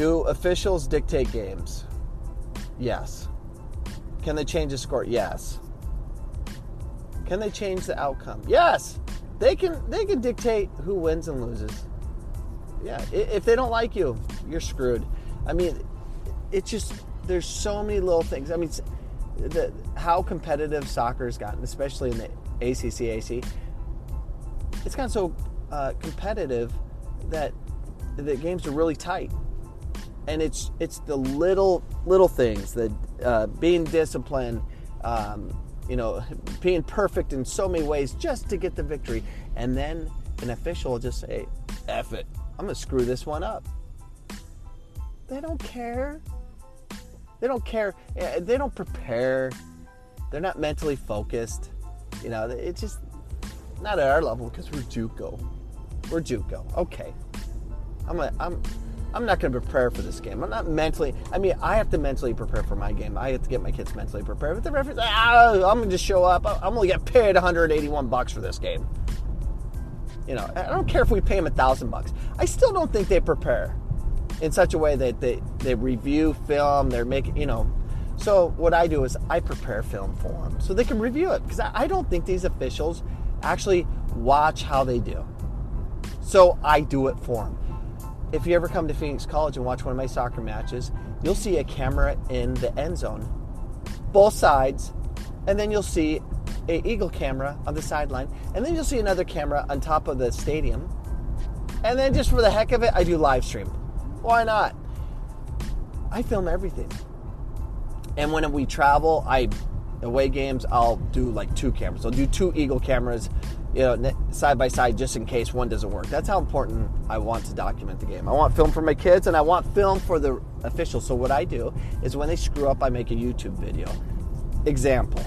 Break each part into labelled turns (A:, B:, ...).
A: Do officials dictate games? Yes. Can they change the score? Yes. Can they change the outcome? Yes. They can they can dictate who wins and loses. Yeah, if they don't like you, you're screwed. I mean, it's just there's so many little things. I mean, the, how competitive soccer's gotten, especially in the ACCAC, it's gotten so uh, competitive that the games are really tight, and it's it's the little little things that uh, being disciplined, um, you know, being perfect in so many ways just to get the victory, and then an official will just say, "F it, I'm gonna screw this one up." They don't care. They don't care. Eh, they don't prepare. They're not mentally focused. You know, it's just not at our level because we're JUCO. We're JUCO. Okay. I'm a, I'm I'm not going to prepare for this game. I'm not mentally. I mean, I have to mentally prepare for my game. I have to get my kids mentally prepared. But the referee, ah, I'm going to just show up. I'm going to get paid 181 bucks for this game. You know, I don't care if we pay them a thousand bucks. I still don't think they prepare in such a way that they, they review film, they're making, you know. So what I do is I prepare film for them so they can review it because I don't think these officials actually watch how they do. So I do it for them. If you ever come to Phoenix College and watch one of my soccer matches, you'll see a camera in the end zone, both sides, and then you'll see a eagle camera on the sideline, and then you'll see another camera on top of the stadium. And then just for the heck of it, I do live stream. Why not? I film everything. And when we travel, I away games, I'll do like two cameras. I'll do two Eagle cameras, you know, side by side, just in case one doesn't work. That's how important I want to document the game. I want film for my kids, and I want film for the officials. So what I do is when they screw up, I make a YouTube video. Example: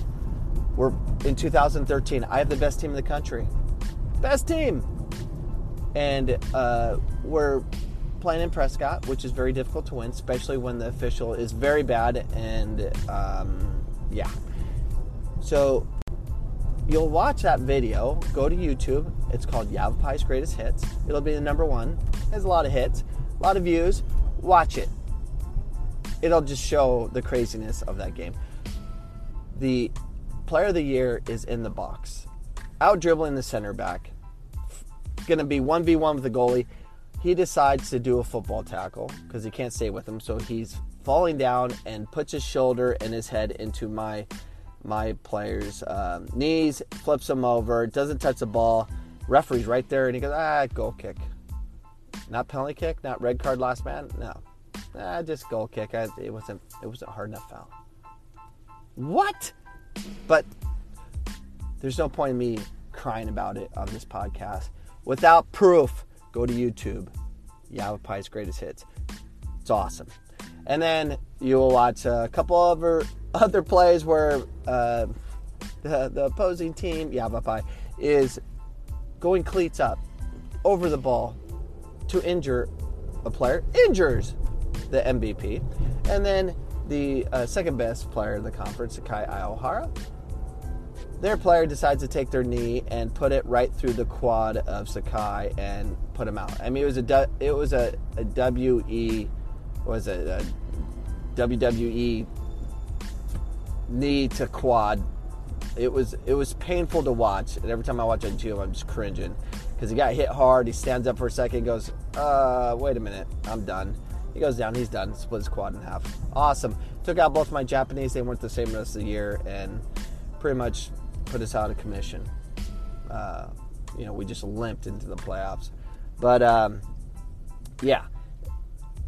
A: We're in 2013. I have the best team in the country, best team, and uh, we're playing in Prescott, which is very difficult to win, especially when the official is very bad. And um, yeah, so you'll watch that video. Go to YouTube. It's called Yavapai's Greatest Hits. It'll be the number one. It has a lot of hits, a lot of views. Watch it. It'll just show the craziness of that game. The player of the year is in the box, out dribbling the center back. Going to be 1v1 with the goalie he decides to do a football tackle because he can't stay with him. So he's falling down and puts his shoulder and his head into my my player's um, knees, flips him over, doesn't touch the ball. Referee's right there, and he goes, ah, goal kick. Not penalty kick, not red card last man. No, ah, just goal kick. I, it wasn't it wasn't hard enough foul. What? But there's no point in me crying about it on this podcast without proof go to YouTube. Yavapai's greatest hits. It's awesome. And then you will watch a couple other other plays where uh, the, the opposing team, Yavapai, is going cleats up over the ball to injure a player, injures the MVP, and then the uh, second best player in the conference, Kai Iohara, their player decides to take their knee and put it right through the quad of Sakai and put him out. I mean, it was a it was a, a WE was it a WWE knee to quad. It was it was painful to watch, and every time I watch on YouTube, I'm just cringing because he got hit hard. He stands up for a second, goes, "Uh, wait a minute, I'm done." He goes down, he's done. Split his quad in half. Awesome. Took out both my Japanese. They weren't the same rest of the year, and pretty much put us out of commission. Uh, you know, we just limped into the playoffs. But um, yeah,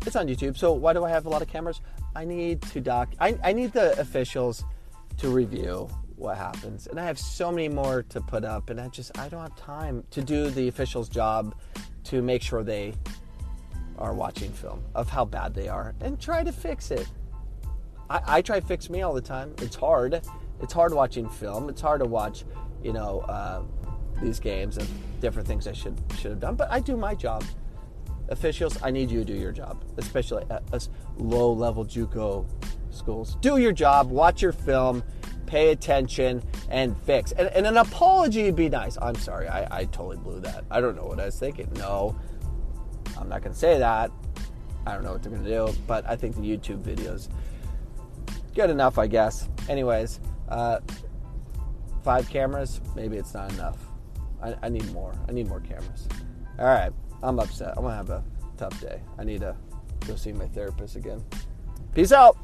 A: it's on YouTube. So why do I have a lot of cameras? I need to doc. I, I need the officials to review what happens, and I have so many more to put up, and I just I don't have time to do the officials' job to make sure they are watching film of how bad they are and try to fix it. I, I try to fix me all the time. It's hard it's hard watching film. It's hard to watch, you know, uh, these games and different things I should should have done. But I do my job. Officials, I need you to do your job, especially us low level JUCO schools. Do your job. Watch your film. Pay attention and fix. And, and an apology would be nice. I'm sorry. I, I totally blew that. I don't know what I was thinking. No, I'm not going to say that. I don't know what they're gonna do, but I think the YouTube videos good enough, I guess. Anyways, uh, five cameras, maybe it's not enough. I, I need more. I need more cameras. All right, I'm upset. I'm gonna have a tough day. I need to go see my therapist again. Peace out.